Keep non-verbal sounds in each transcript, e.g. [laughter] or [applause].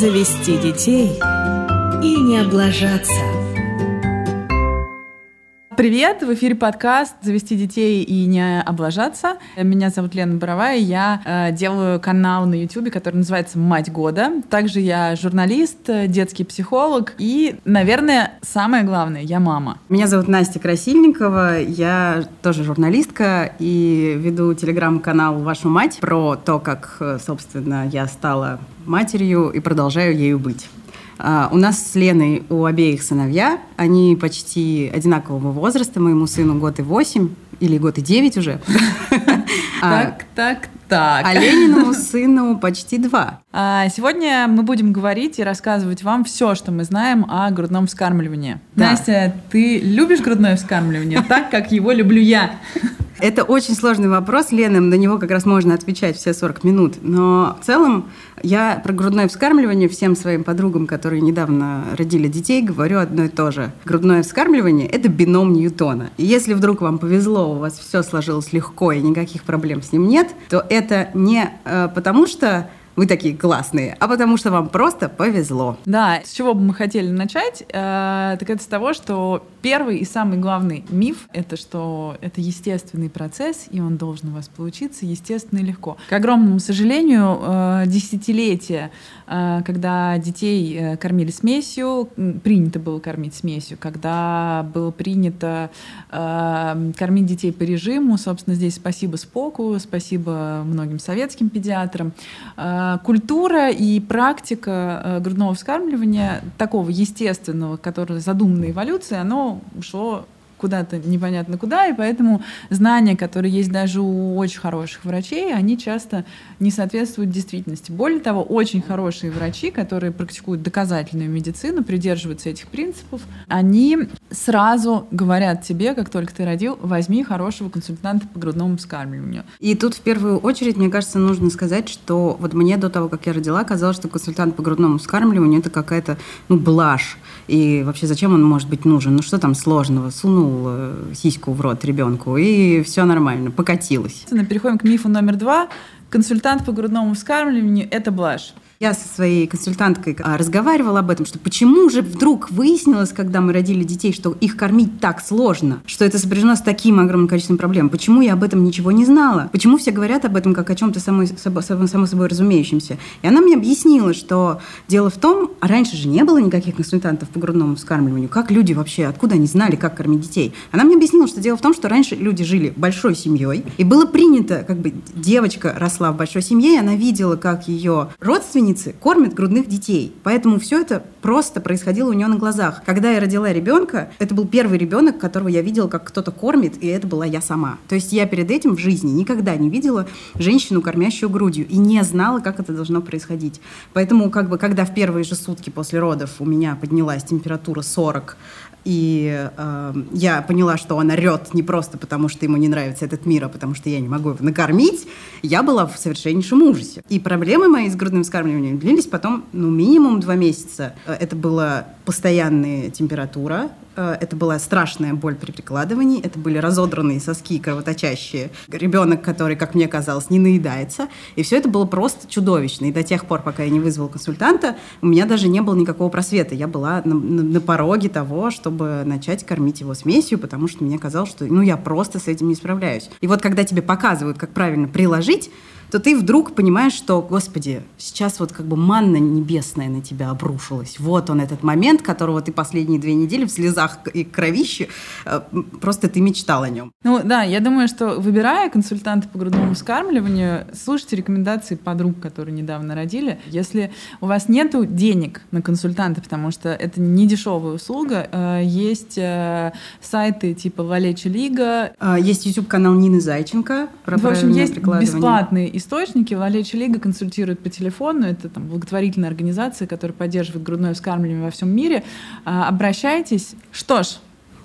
Завести детей и не облажаться. Привет! В эфире подкаст «Завести детей и не облажаться». Меня зовут Лена Боровая, я э, делаю канал на YouTube, который называется «Мать года». Также я журналист, детский психолог и, наверное, самое главное, я мама. Меня зовут Настя Красильникова, я тоже журналистка и веду телеграм-канал «Вашу мать» про то, как, собственно, я стала матерью и продолжаю ею быть. А, у нас с Леной у обеих сыновья. Они почти одинакового возраста. Моему сыну год и восемь или год и девять уже. [laughs] А, так, так, так. А Лениному сыну почти два. А сегодня мы будем говорить и рассказывать вам все, что мы знаем о грудном вскармливании. Да. Настя, ты любишь грудное вскармливание так, как его люблю я? Это очень сложный вопрос, Лена, на него как раз можно отвечать все 40 минут. Но в целом я про грудное вскармливание всем своим подругам, которые недавно родили детей, говорю одно и то же. Грудное вскармливание – это бином Ньютона. И если вдруг вам повезло, у вас все сложилось легко и никаких проблем с ним нет, то это не э, потому, что вы такие классные, а потому что вам просто повезло. Да, с чего бы мы хотели начать, э, так это с того, что первый и самый главный миф — это что это естественный процесс, и он должен у вас получиться естественно и легко. К огромному сожалению, э, десятилетия, э, когда детей э, кормили смесью, принято было кормить смесью, когда было принято э, кормить детей по режиму, собственно, здесь спасибо Споку, спасибо многим советским педиатрам, э, культура и практика э, грудного вскармливания такого естественного, которое задумано эволюцией, оно ушло куда-то непонятно куда, и поэтому знания, которые есть даже у очень хороших врачей, они часто не соответствуют действительности. Более того, очень хорошие врачи, которые практикуют доказательную медицину, придерживаются этих принципов, они сразу говорят тебе, как только ты родил, возьми хорошего консультанта по грудному вскармливанию. И тут в первую очередь, мне кажется, нужно сказать, что вот мне до того, как я родила, казалось, что консультант по грудному вскармливанию это какая-то, ну, блажь. И вообще, зачем он может быть нужен? Ну, что там сложного? Сунул э, сиську в рот ребенку, и все нормально, покатилось. Переходим к мифу номер два. Консультант по грудному вскармливанию – это блажь. Я со своей консультанткой а, разговаривала об этом, что почему же вдруг выяснилось, когда мы родили детей, что их кормить так сложно, что это сопряжено с таким огромным количеством проблем. Почему я об этом ничего не знала? Почему все говорят об этом как о чем-то само, само, само собой разумеющемся? И она мне объяснила, что дело в том, а раньше же не было никаких консультантов по грудному вскармливанию. Как люди вообще, откуда они знали, как кормить детей? Она мне объяснила, что дело в том, что раньше люди жили большой семьей, и было принято, как бы девочка росла в большой семье, и она видела, как ее родственники родственницы кормят грудных детей. Поэтому все это просто происходило у нее на глазах. Когда я родила ребенка, это был первый ребенок, которого я видела, как кто-то кормит, и это была я сама. То есть я перед этим в жизни никогда не видела женщину, кормящую грудью, и не знала, как это должно происходить. Поэтому, как бы, когда в первые же сутки после родов у меня поднялась температура 40, и э, я поняла, что он орет не просто потому, что ему не нравится этот мир, а потому что я не могу его накормить, я была в совершеннейшем ужасе. И проблемы мои с грудным вскармливанием длились потом, ну, минимум два месяца. Э, это была постоянная температура, это была страшная боль при прикладывании, это были разодранные соски кровоточащие, ребенок, который, как мне казалось, не наедается. И все это было просто чудовищно. И до тех пор, пока я не вызвала консультанта, у меня даже не было никакого просвета. Я была на, на, на пороге того, чтобы начать кормить его смесью, потому что мне казалось, что ну, я просто с этим не справляюсь. И вот когда тебе показывают, как правильно приложить, то ты вдруг понимаешь, что, господи, сейчас вот как бы манна небесная на тебя обрушилась. Вот он этот момент, которого ты последние две недели в слезах и кровище, э, просто ты мечтал о нем. Ну да, я думаю, что выбирая консультанта по грудному вскармливанию, слушайте рекомендации подруг, которые недавно родили. Если у вас нет денег на консультанта, потому что это не дешевая услуга, э, есть э, сайты типа Валечи Лига. Есть YouTube-канал Нины Зайченко. Про в общем, есть бесплатные источники. Валечья лига консультирует по телефону. Это там, благотворительная организация, которая поддерживает грудное вскармливание во всем мире. А, обращайтесь. Что ж,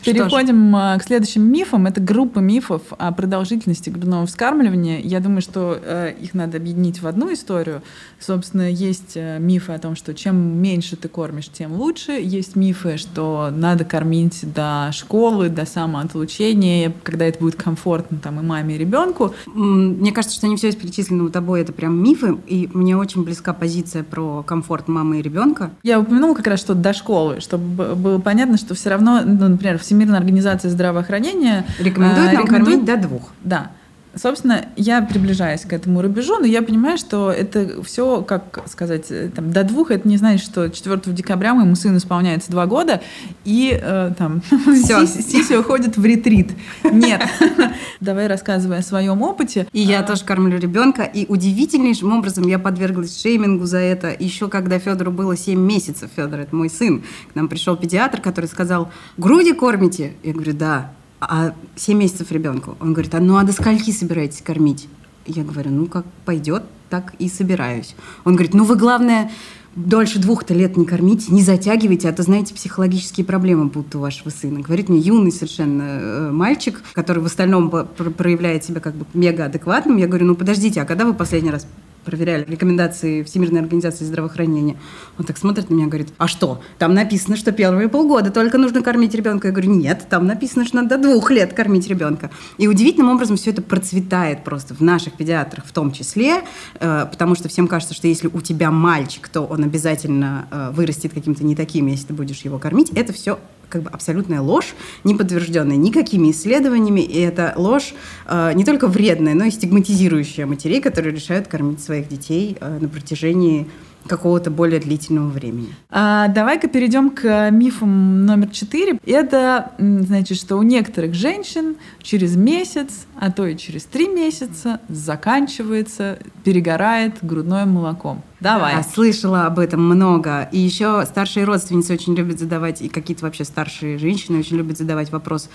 Переходим э, к следующим мифам. Это группа мифов о продолжительности грудного вскармливания. Я думаю, что э, их надо объединить в одну историю. Собственно, есть э, мифы о том, что чем меньше ты кормишь, тем лучше. Есть мифы, что надо кормить до школы, до самоотлучения, когда это будет комфортно там и маме, и ребенку. Мне кажется, что не все из перечисленного тобой это прям мифы, и мне очень близка позиция про комфорт мамы и ребенка. Я упомянула как раз, что до школы, чтобы было понятно, что все равно, ну, например, в Всемирная организация здравоохранения рекомендует нам рекомендует, кормить до двух. Да. Собственно, я приближаюсь к этому рубежу, но я понимаю, что это все, как сказать, э, там, до двух, это не значит, что 4 декабря моему сыну исполняется два года, и э, там [laughs] Сиси уходит в ретрит. Нет. [laughs] Давай рассказывай о своем опыте. И я а. тоже кормлю ребенка, и удивительнейшим образом я подверглась шеймингу за это еще когда Федору было 7 месяцев. Федор, это мой сын. К нам пришел педиатр, который сказал, груди кормите? Я говорю, да а 7 месяцев ребенку. Он говорит, а ну а до скольки собираетесь кормить? Я говорю, ну как пойдет, так и собираюсь. Он говорит, ну вы главное дольше двух-то лет не кормите, не затягивайте, а то, знаете, психологические проблемы будут у вашего сына. Говорит мне юный совершенно э, мальчик, который в остальном проявляет себя как бы мега адекватным. Я говорю, ну подождите, а когда вы последний раз проверяли рекомендации Всемирной организации здравоохранения. Он так смотрит на меня и говорит, а что? Там написано, что первые полгода только нужно кормить ребенка. Я говорю, нет, там написано, что надо до двух лет кормить ребенка. И удивительным образом все это процветает просто в наших педиатрах в том числе, э, потому что всем кажется, что если у тебя мальчик, то он обязательно э, вырастет каким-то не таким, если ты будешь его кормить. Это все как бы абсолютная ложь, не подтвержденная никакими исследованиями, и это ложь э, не только вредная, но и стигматизирующая матерей, которые решают кормить своих детей э, на протяжении какого-то более длительного времени. А, давай-ка перейдем к мифам номер четыре. Это значит, что у некоторых женщин через месяц, а то и через три месяца заканчивается, перегорает грудное молоком. Давай. Да, слышала об этом много. И еще старшие родственницы очень любят задавать, и какие-то вообще старшие женщины очень любят задавать вопрос,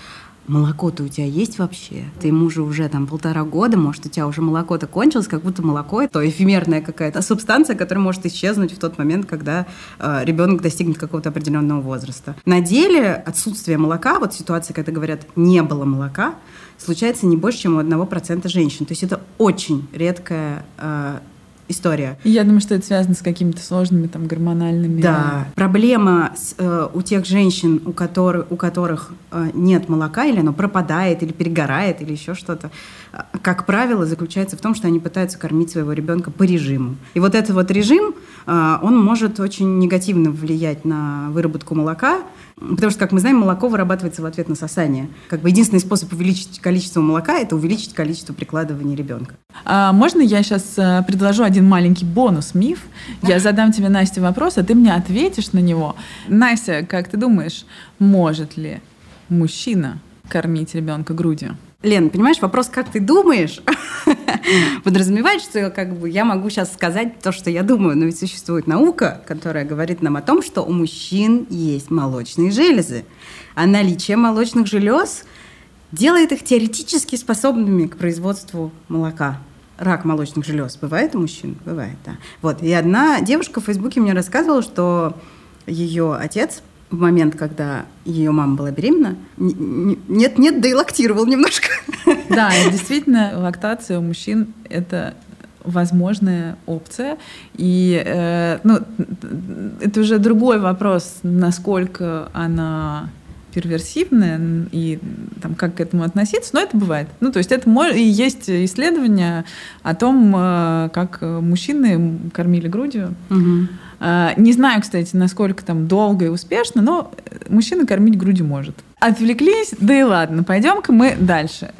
молоко-то у тебя есть вообще? Ты мужу уже там полтора года, может, у тебя уже молоко-то кончилось, как будто молоко это эфемерная какая-то субстанция, которая может исчезнуть в тот момент, когда э, ребенок достигнет какого-то определенного возраста. На деле отсутствие молока, вот ситуация, когда говорят «не было молока», случается не больше, чем у одного процента женщин. То есть это очень редкая э, история. Я думаю, что это связано с какими-то сложными там гормональными. Да. Проблема с, э, у тех женщин, у которых, у которых э, нет молока, или оно пропадает, или перегорает, или еще что-то, э, как правило, заключается в том, что они пытаются кормить своего ребенка по режиму. И вот этот вот режим, э, он может очень негативно влиять на выработку молока, Потому что, как мы знаем, молоко вырабатывается в ответ на сосание. Как бы единственный способ увеличить количество молока – это увеличить количество прикладывания ребенка. А можно я сейчас э, предложу один маленький бонус-миф? Я задам тебе, Настя, вопрос, а ты мне ответишь на него. Настя, как ты думаешь, может ли мужчина кормить ребенка грудью? Лен, понимаешь, вопрос, как ты думаешь, [laughs] подразумевает, что как бы я могу сейчас сказать то, что я думаю, но ведь существует наука, которая говорит нам о том, что у мужчин есть молочные железы, а наличие молочных желез делает их теоретически способными к производству молока. Рак молочных желез бывает у мужчин? Бывает, да. Вот, и одна девушка в Фейсбуке мне рассказывала, что ее отец в момент, когда ее мама была беременна, нет-нет, да и лактировал немножко. Да, действительно, лактация у мужчин – это возможная опция. И э, ну, это уже другой вопрос, насколько она перверсивная и там, как к этому относиться, но это бывает. Ну, то есть это и есть исследования о том, э, как мужчины кормили грудью. Угу. Не знаю, кстати, насколько там долго и успешно, но мужчина кормить грудью может. Отвлеклись, да и ладно, пойдем-ка мы дальше.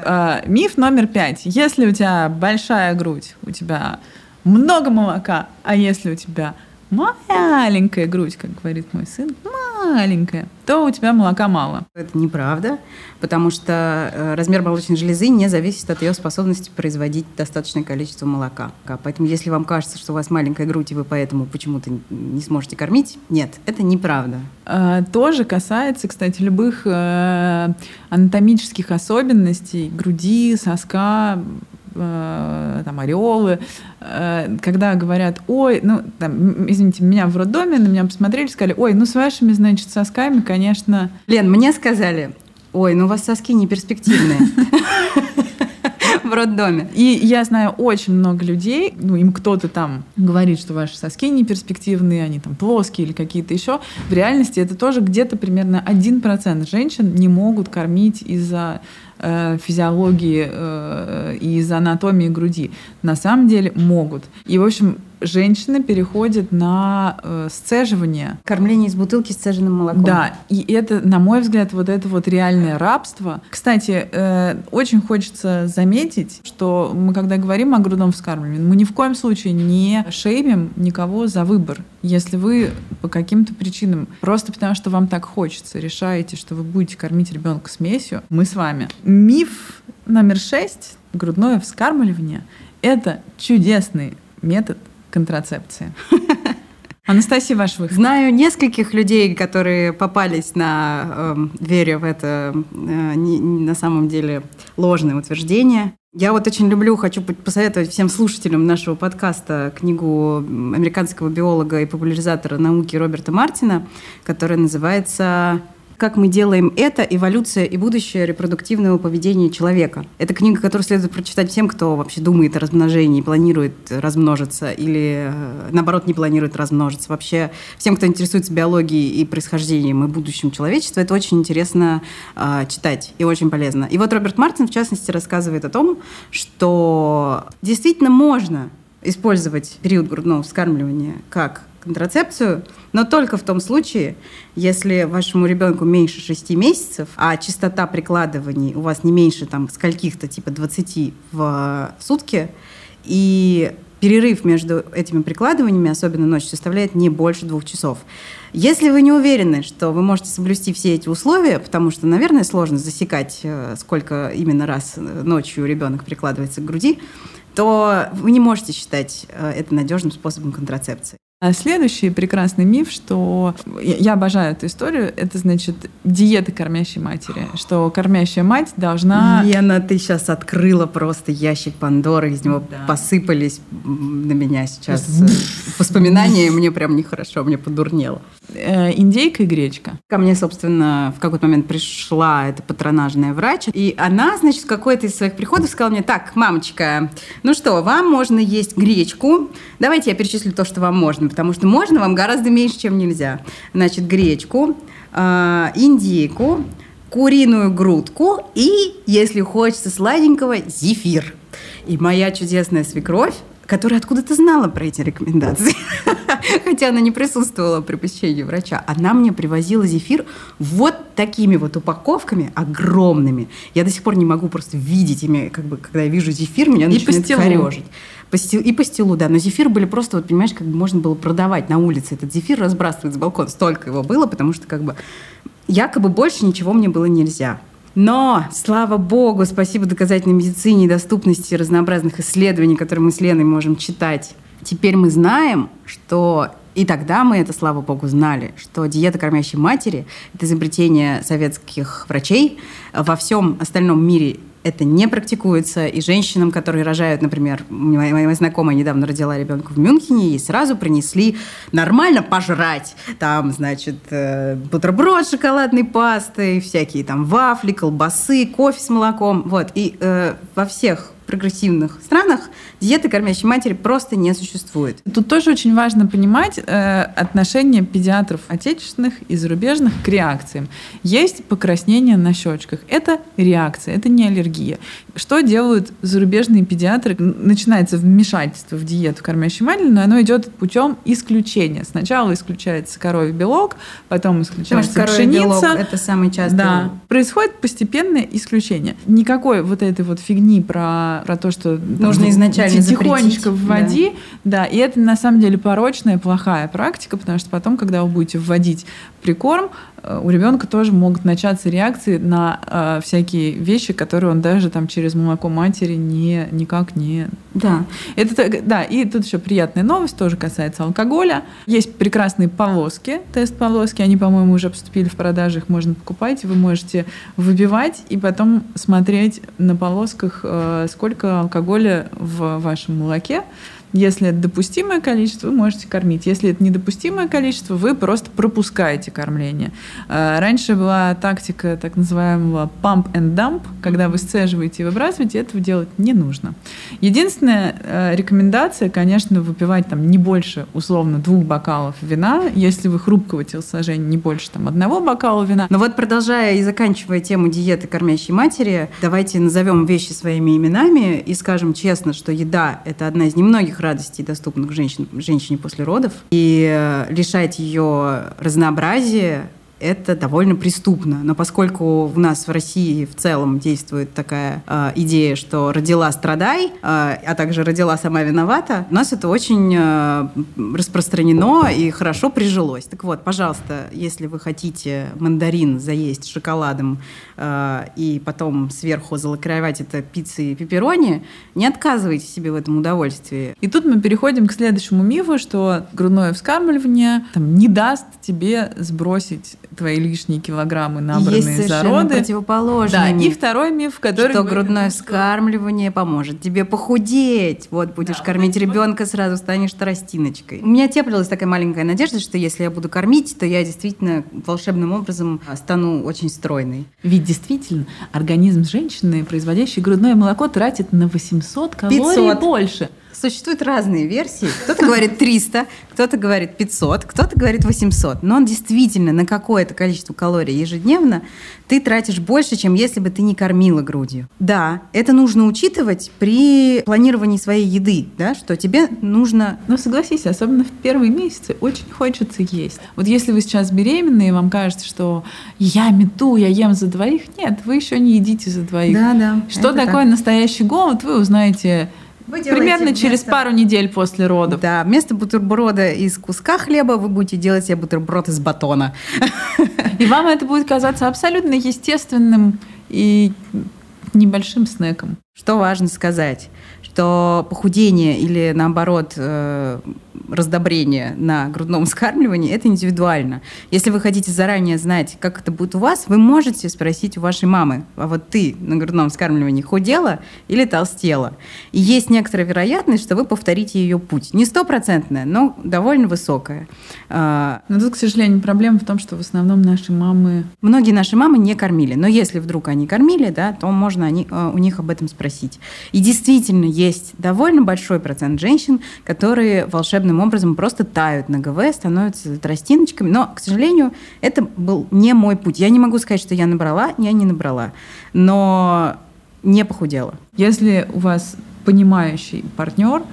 Миф номер пять. Если у тебя большая грудь, у тебя много молока, а если у тебя маленькая грудь, как говорит мой сын, маленькая, то у тебя молока мало. Это неправда, потому что э, размер молочной железы не зависит от ее способности производить достаточное количество молока. Поэтому если вам кажется, что у вас маленькая грудь, и вы поэтому почему-то не сможете кормить, нет, это неправда. А, тоже касается, кстати, любых э, анатомических особенностей груди, соска, э, там, ореолы, э, когда говорят, ой, ну, там, извините, меня в роддоме, на меня посмотрели, сказали, ой, ну, с вашими, значит, сосками, конечно... Лен, мне сказали, Ой, ну у вас соски не перспективные [laughs] в роддоме. И я знаю очень много людей, ну, им кто-то там говорит, что ваши соски не перспективные, они там плоские или какие-то еще. В реальности это тоже где-то примерно 1% женщин не могут кормить из-за э, физиологии э, и из анатомии груди. На самом деле могут. И, в общем, женщины переходят на э, сцеживание. Кормление из бутылки с сцеженным молоком. Да, и это, на мой взгляд, вот это вот реальное рабство. Кстати, э, очень хочется заметить, что мы, когда говорим о грудном вскармливании, мы ни в коем случае не шеймим никого за выбор. Если вы по каким-то причинам, просто потому что вам так хочется, решаете, что вы будете кормить ребенка смесью, мы с вами. Миф номер шесть грудное вскармливание – это чудесный метод контрацепции. [laughs] Анастасия, ваш выход. Знаю нескольких людей, которые попались на э, вере в это э, не, на самом деле ложное утверждение. Я вот очень люблю, хочу посоветовать всем слушателям нашего подкаста книгу американского биолога и популяризатора науки Роберта Мартина, которая называется как мы делаем это, эволюция и будущее репродуктивного поведения человека. Это книга, которую следует прочитать всем, кто вообще думает о размножении, планирует размножиться или, э, наоборот, не планирует размножиться. Вообще, всем, кто интересуется биологией и происхождением и будущим человечества, это очень интересно э, читать и очень полезно. И вот Роберт Мартин, в частности, рассказывает о том, что действительно можно использовать период грудного вскармливания как контрацепцию, но только в том случае, если вашему ребенку меньше 6 месяцев, а частота прикладываний у вас не меньше там скольких-то типа 20 в сутки, и перерыв между этими прикладываниями, особенно ночью, составляет не больше двух часов. Если вы не уверены, что вы можете соблюсти все эти условия, потому что, наверное, сложно засекать, э, сколько именно раз ночью ребенок прикладывается к груди, то вы не можете считать э, это надежным способом контрацепции. А следующий прекрасный миф, что я обожаю эту историю, это значит диета кормящей матери, что кормящая мать должна... Лена, ты сейчас открыла просто ящик Пандоры, из него да. посыпались на меня сейчас [laughs] воспоминания, и мне прям нехорошо, мне подурнело. Э, индейка и гречка. Ко мне, собственно, в какой-то момент пришла эта патронажная врач, и она, значит, в какой-то из своих приходов сказала мне, так, мамочка, ну что, вам можно есть гречку, давайте я перечислю то, что вам можно, потому что можно вам гораздо меньше, чем нельзя. Значит, гречку, э, индейку, куриную грудку и, если хочется сладенького, зефир. И моя чудесная свекровь которая откуда-то знала про эти рекомендации, хотя она не присутствовала при посещении врача. Она мне привозила зефир вот такими вот упаковками огромными. Я до сих пор не могу просто видеть ими, как бы, когда я вижу зефир, меня начинает корежить. И по стилу, да. Но зефир были просто, вот понимаешь, как бы можно было продавать на улице этот зефир, разбрасывать с балкона. Столько его было, потому что как бы якобы больше ничего мне было нельзя. Но, слава богу, спасибо доказательной медицине и доступности разнообразных исследований, которые мы с Леной можем читать. Теперь мы знаем, что и тогда мы это, слава богу, знали, что диета кормящей матери – это изобретение советских врачей. Во всем остальном мире это не практикуется. И женщинам, которые рожают, например, моя, моя знакомая недавно родила ребенка в Мюнхене, ей сразу принесли нормально пожрать. Там, значит, э, бутерброд с шоколадной пастой, всякие там вафли, колбасы, кофе с молоком. Вот. И э, во всех прогрессивных странах диеты кормящей матери просто не существует. Тут тоже очень важно понимать э, отношение педиатров отечественных и зарубежных к реакциям. Есть покраснение на щечках. Это реакция, это не аллергия. Что делают зарубежные педиатры? Начинается вмешательство в диету кормящей матери, но оно идет путем исключения. Сначала исключается коровий белок, потом исключается Потому что пшеница. Белок – это самый частый. Да. Происходит постепенное исключение. Никакой вот этой вот фигни про про, то, что нужно изначально тихонечко вводи, да. да, и это на самом деле порочная, плохая практика, потому что потом, когда вы будете вводить прикорм, у ребенка тоже могут начаться реакции на э, всякие вещи, которые он даже там через молоко матери не, никак не... Да. Это, да, и тут еще приятная новость, тоже касается алкоголя. Есть прекрасные полоски, тест-полоски, они, по-моему, уже поступили в продажу, их можно покупать, вы можете выбивать и потом смотреть на полосках, э, сколько алкоголя в вашем молоке, Если это допустимое количество, вы можете кормить. Если это недопустимое количество, вы просто пропускаете кормление. Э, раньше была тактика так называемого pump and dump, когда вы сцеживаете и выбрасываете, этого делать не нужно. Единственная э, рекомендация, конечно, выпивать там не больше условно двух бокалов вина, если вы хрупкого телосложения, не больше там одного бокала вина. Но вот продолжая и заканчивая тему диеты кормящей матери, давайте назовем вещи своими именами и скажем честно, что еда – это одна из немногих радостей, доступных женщин, женщине после родов. И э, лишать ее разнообразия это довольно преступно. Но поскольку у нас в России в целом действует такая э, идея, что родила страдай, э, а также родила сама виновата, у нас это очень э, распространено и хорошо прижилось. Так вот, пожалуйста, если вы хотите мандарин заесть шоколадом э, и потом сверху залакировать это пиццей и пепперони, не отказывайте себе в этом удовольствии. И тут мы переходим к следующему мифу, что грудное вскармливание там, не даст тебе сбросить твои лишние килограммы, набранные Есть за роды. противоположный Да, миф, и второй миф, который... что мы- грудное вскармливание поможет тебе похудеть. Вот будешь Да, кормить ребенка, сразу станешь тростиночкой. У меня теплилась такая маленькая надежда, что если я буду кормить, то я действительно волшебным образом стану очень стройной. Ведь действительно, организм женщины, производящий грудное молоко, тратит на 800 калорий 500. больше. Существуют разные версии. Кто-то говорит 300, кто-то говорит 500, кто-то говорит 800. Но он действительно на какое-то количество калорий ежедневно ты тратишь больше, чем если бы ты не кормила грудью. Да, это нужно учитывать при планировании своей еды, да, что тебе нужно Но согласись, особенно в первые месяцы очень хочется есть. Вот если вы сейчас беременны, и вам кажется, что я мету, я ем за двоих, нет, вы еще не едите за двоих. Да, да. Что такое так. настоящий голод, вы узнаете Вы примерно через вместо- пару недель после родов. Да, вместо бутерброда из куска хлеба вы будете делать себе бутерброд из батона. [laughs] И вам это будет казаться абсолютно естественным и небольшим снеком. Что важно сказать? Что похудение или, наоборот, э, раздобрение на грудном вскармливании – это индивидуально. Если вы хотите заранее знать, как это будет у вас, вы можете спросить у вашей мамы, а вот ты на грудном вскармливании худела или толстела? И есть некоторая вероятность, что вы повторите ее путь. Не стопроцентная, но довольно высокая. А, Но тут, к сожалению, проблема в том, что в основном наши мамы Многие наши мамы не кормили, но если вдруг они кормили, да, то можно они, э, у них об этом спросить. И действительно есть довольно большой процент женщин, которые волшебным образом просто тают на ГВ, становятся тростиночками. Но, к сожалению, это был не мой путь. Я не могу сказать, что я набрала, я не набрала, но не похудела. Если у вас понимающий партнер,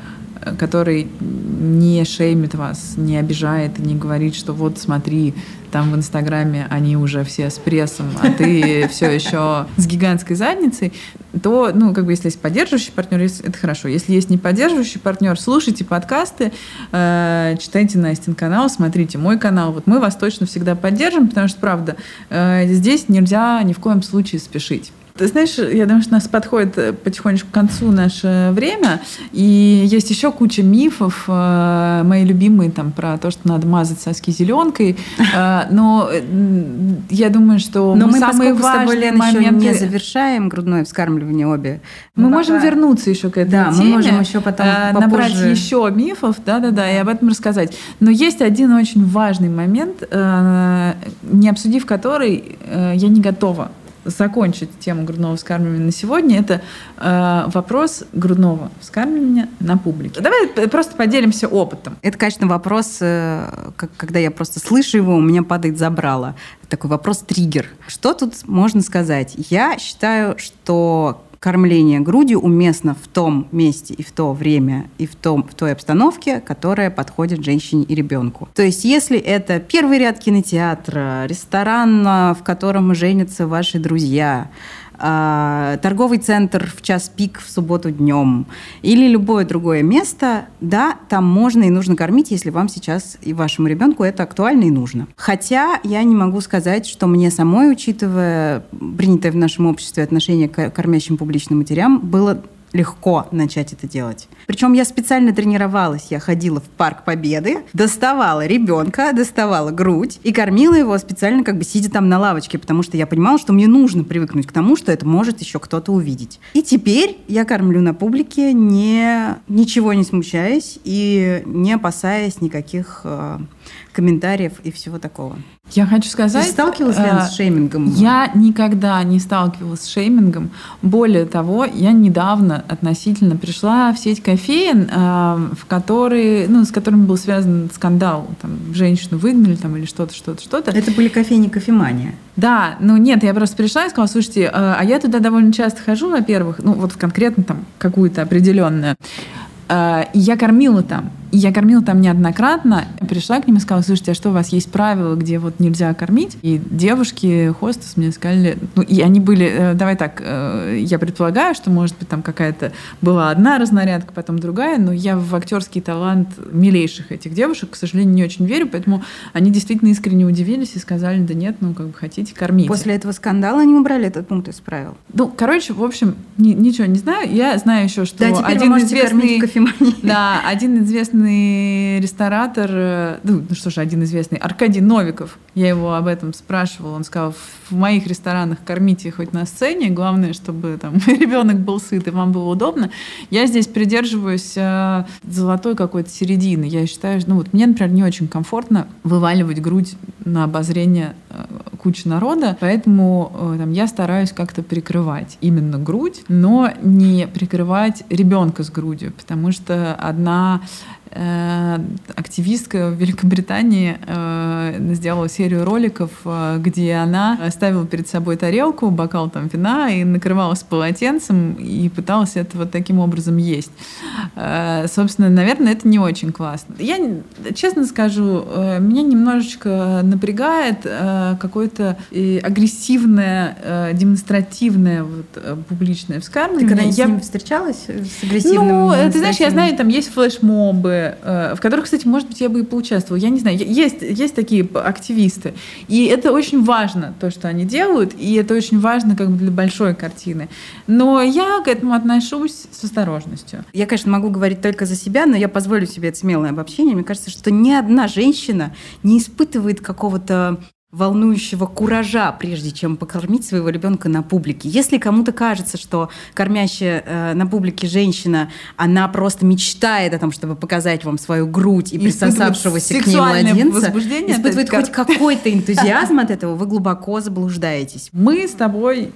который не шеймит вас, не обижает не говорит, что вот смотри, там в Инстаграме они уже все с прессом, а ты [laughs] все еще с гигантской задницей, то, ну, как бы, если есть поддерживающий партнер, это хорошо. Если есть не поддерживающий партнер, слушайте подкасты, э, читайте Настин канал, смотрите мой канал. Вот мы вас точно всегда поддержим, потому что, правда, э, здесь нельзя ни в коем случае спешить. Ты знаешь, я думаю, что у нас подходит э, потихонечку к концу наше время, и есть еще куча мифов, э, мои любимые там про то, что надо мазать соски зеленкой, [laughs] Э, но я думаю, что Но мы, самые поскольку с тобой, важные Лен, моменты... не завершаем грудное вскармливание обе, Мы можем пока- вернуться еще к этой Да, мы теме, можем еще потом попозже. набрать еще мифов, да-да-да, и об этом рассказать. Но есть один очень важный момент, не обсудив который, я не готова закончить тему грудного вскармливания на сегодня. Это э, вопрос грудного вскармливания на публике. Давай просто поделимся опытом. Это, конечно, вопрос, э, как- когда я просто слышу его, у меня падает забрало. Такой вопрос-триггер. Что тут можно сказать? Я считаю, что кормление грудью уместно в том месте и в то время и в, том, в той обстановке, которая подходит женщине и ребенку. То есть если это первый ряд кинотеатра, ресторан, в котором женятся ваши друзья, торговый центр в час пик в субботу днем или любое другое место, да, там можно и нужно кормить, если вам сейчас и вашему ребенку это актуально и нужно. Хотя я не могу сказать, что мне самой, учитывая принятое в нашем обществе отношение к кормящим публичным матерям, было легко начать это делать. Причем я специально тренировалась. Я ходила в парк Победы, доставала ребенка, доставала грудь и кормила его специально как бы сидя там на лавочке, потому что я понимала, что мне нужно привыкнуть к тому, что это может еще кто-то увидеть. И теперь я кормлю на публике, не, ничего не смущаясь и не опасаясь никаких э, комментариев и всего такого. Я хочу сказать... Ты сталкивалась ли э, с шеймингом? Я никогда не сталкивалась с шеймингом. Более того, я недавно относительно пришла в сеть кофеин, э, в которые, ну, с которыми был связан скандал. Там, женщину выгнали там, или что-то, что-то, что-то. Это были кофейни кофемания. Да, ну нет, я просто пришла и сказала, слушайте, э, а я туда довольно часто хожу, во-первых, ну вот конкретно там какую-то определенную. И я кормила там. Я кормила там неоднократно. Пришла к ним и сказала, слушайте, а что у вас есть правила, где вот нельзя кормить? И девушки, хостес мне сказали, ну, и они были, э, давай так, э, я предполагаю, что, может быть, там какая-то была одна разнарядка, потом другая, но я в актерский талант милейших этих девушек, к сожалению, не очень верю, поэтому они действительно искренне удивились и сказали, да нет, ну, как бы хотите, кормить. После этого скандала они убрали этот пункт из правил? Ну, короче, в общем, ни, ничего не знаю. Я знаю еще, что да, один известный... Да, один известный известный ресторатор, э, ну, ну что же, один известный, Аркадий Новиков, я его об этом спрашивала, он сказал, в моих ресторанах кормите хоть на сцене, главное, чтобы там [laughs] ребенок был сыт и вам было удобно. Я здесь придерживаюсь э, золотой какой-то середины. Я считаю, ну вот мне, например, не очень комфортно вываливать грудь на обозрение э, кучи народа, поэтому э, там, я стараюсь как-то прикрывать именно грудь, но не прикрывать ребенка с грудью, потому что одна активистка в Великобритании э, сделала серию роликов, э, где она ставила перед собой тарелку, бокал там вина и накрывалась полотенцем и пыталась это вот таким образом есть. Собственно, наверное, это не очень классно. Я, честно скажу, меня немножечко напрягает какое-то агрессивное, демонстративное вот, публичное вскармливание. Ты когда я... с ним встречалась с агрессивным? Ну, ты знаешь, я знаю, там есть флешмобы, Э, в которых, кстати, может быть, я бы и поучаствовала. Я не знаю, есть, есть такие активисты. И это очень важно, то, что они делают, и это очень важно как бы для большой картины. Но я к этому отношусь с осторожностью. Я, конечно, могу говорить только за себя, но я позволю себе это смелое обобщение. Мне кажется, что ни одна женщина не испытывает какого-то волнующего куража, прежде чем покормить своего ребенка на публике. Если кому-то кажется, что кормящая э, на публике женщина, она просто мечтает о том, чтобы показать вам свою грудь и, и присосавшегося к ней младенца, испытывает хоть какой-то энтузиазм от этого, вы глубоко заблуждаетесь. Мы с тобой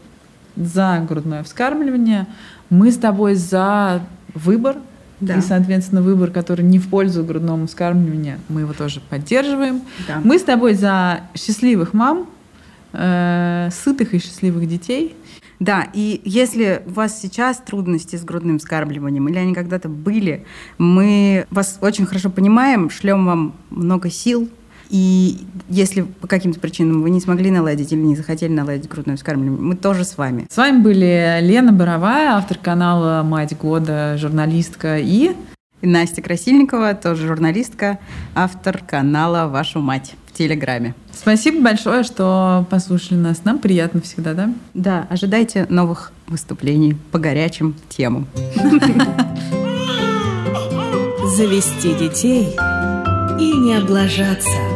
за грудное вскармливание, мы с тобой за выбор да. И, соответственно, выбор, который не в пользу грудному вскармливанию, мы его тоже поддерживаем. Да. Мы с тобой за счастливых мам, э, сытых и счастливых детей. Да, и если у вас сейчас трудности с грудным вскармливанием, или они когда-то были, мы вас очень хорошо понимаем, шлем вам много сил, и если по каким-то причинам вы не смогли наладить или не захотели наладить грудное вскармливание, мы тоже с вами. С вами были Лена Боровая, автор канала «Мать года», журналистка и... И Настя Красильникова, тоже журналистка, автор канала «Вашу мать» в Телеграме. Спасибо большое, что послушали нас. Нам приятно всегда, да? Да, ожидайте новых выступлений по горячим темам. Завести детей и не облажаться.